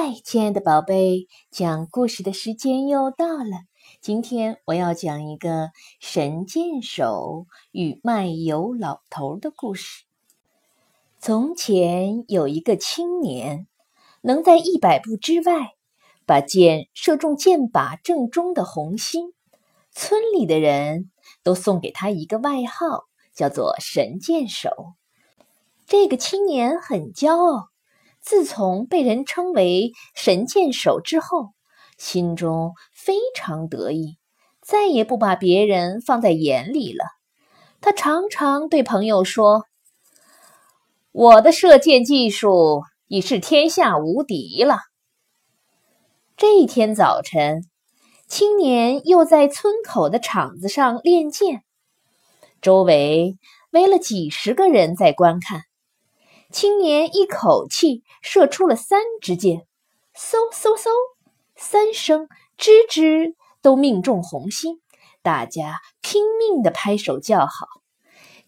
嗨，亲爱的宝贝，讲故事的时间又到了。今天我要讲一个神箭手与卖油老头的故事。从前有一个青年，能在一百步之外把箭射中箭靶正中的红心，村里的人都送给他一个外号，叫做神箭手。这个青年很骄傲。自从被人称为神箭手之后，心中非常得意，再也不把别人放在眼里了。他常常对朋友说：“我的射箭技术已是天下无敌了。”这一天早晨，青年又在村口的场子上练箭，周围围了几十个人在观看。青年一口气射出了三支箭，嗖嗖嗖，三声吱吱都命中红心，大家拼命的拍手叫好。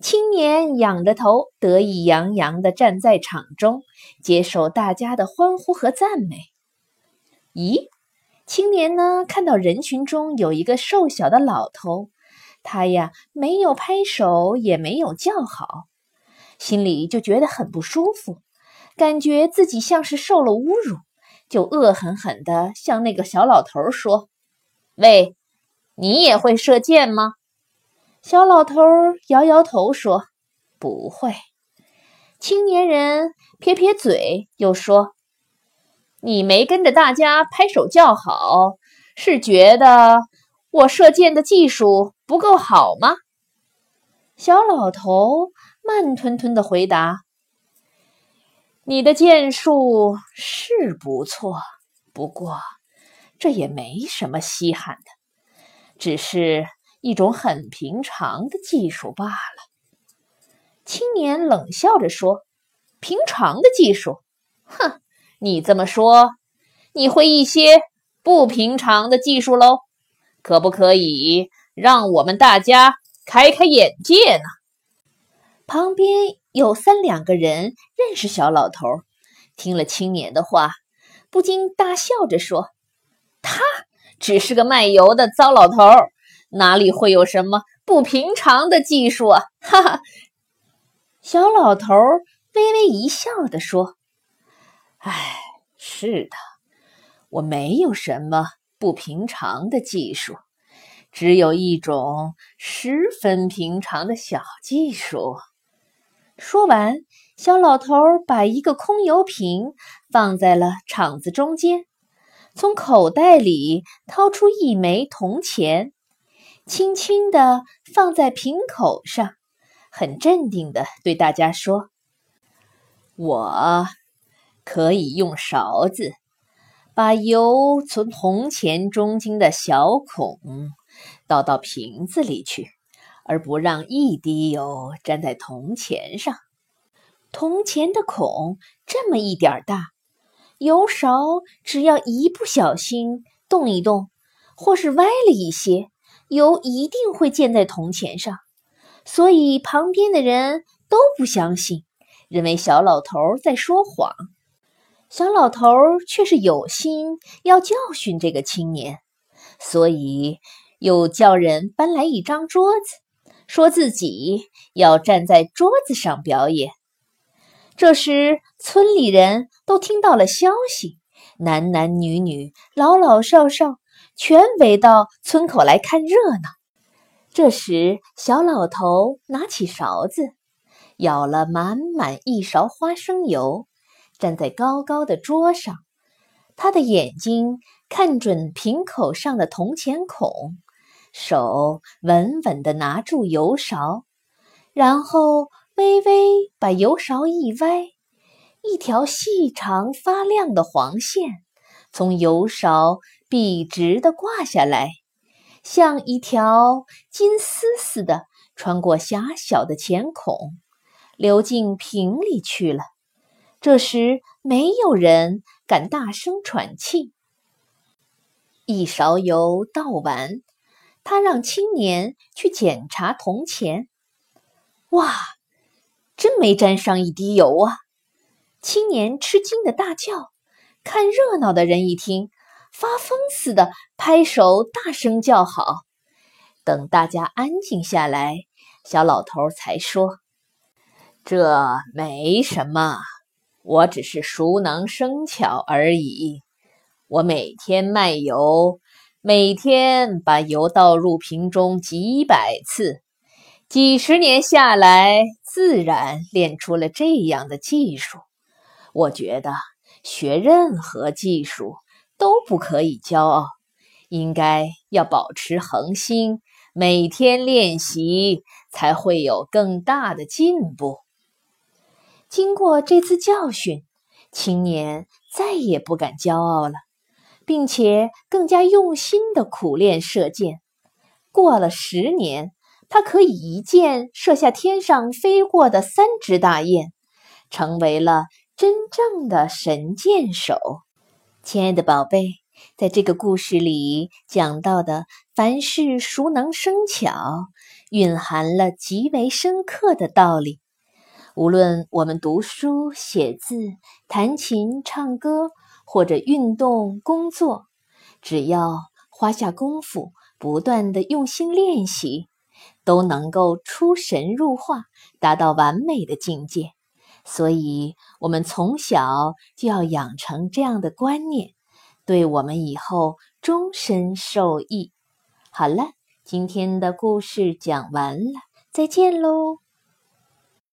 青年仰着头，得意洋洋的站在场中，接受大家的欢呼和赞美。咦，青年呢？看到人群中有一个瘦小的老头，他呀没有拍手，也没有叫好。心里就觉得很不舒服，感觉自己像是受了侮辱，就恶狠狠地向那个小老头说：“喂，你也会射箭吗？”小老头摇摇头说：“不会。”青年人撇撇嘴，又说：“你没跟着大家拍手叫好，是觉得我射箭的技术不够好吗？”小老头。慢吞吞的回答：“你的剑术是不错，不过这也没什么稀罕的，只是一种很平常的技术罢了。”青年冷笑着说：“平常的技术？哼，你这么说，你会一些不平常的技术喽？可不可以让我们大家开开眼界呢？”旁边有三两个人认识小老头，听了青年的话，不禁大笑着说：“他只是个卖油的糟老头，哪里会有什么不平常的技术啊？”哈哈，小老头微微一笑的说：“哎，是的，我没有什么不平常的技术，只有一种十分平常的小技术。”说完，小老头把一个空油瓶放在了场子中间，从口袋里掏出一枚铜钱，轻轻地放在瓶口上，很镇定地对大家说：“我可以用勺子把油从铜钱中间的小孔倒到瓶子里去。”而不让一滴油粘在铜钱上。铜钱的孔这么一点大，油勺只要一不小心动一动，或是歪了一些，油一定会溅在铜钱上。所以旁边的人都不相信，认为小老头在说谎。小老头却是有心要教训这个青年，所以又叫人搬来一张桌子。说自己要站在桌子上表演。这时，村里人都听到了消息，男男女女、老老少少全围到村口来看热闹。这时，小老头拿起勺子，舀了满满一勺花生油，站在高高的桌上，他的眼睛看准瓶口上的铜钱孔。手稳稳地拿住油勺，然后微微把油勺一歪，一条细长发亮的黄线从油勺笔直地挂下来，像一条金丝似的穿过狭小的浅孔，流进瓶里去了。这时，没有人敢大声喘气。一勺油倒完。他让青年去检查铜钱，哇，真没沾上一滴油啊！青年吃惊的大叫，看热闹的人一听，发疯似的拍手大声叫好。等大家安静下来，小老头才说：“这没什么，我只是熟能生巧而已。我每天卖油，每天把油倒入瓶中几百次，几十年下来，自然练出了这样的技术。我觉得。”学任何技术都不可以骄傲，应该要保持恒心，每天练习才会有更大的进步。经过这次教训，青年再也不敢骄傲了，并且更加用心的苦练射箭。过了十年，他可以一箭射下天上飞过的三只大雁，成为了。真正的神箭手，亲爱的宝贝，在这个故事里讲到的凡事熟能生巧，蕴含了极为深刻的道理。无论我们读书、写字、弹琴、唱歌，或者运动、工作，只要花下功夫，不断的用心练习，都能够出神入化，达到完美的境界。所以，我们从小就要养成这样的观念，对我们以后终身受益。好了，今天的故事讲完了，再见喽。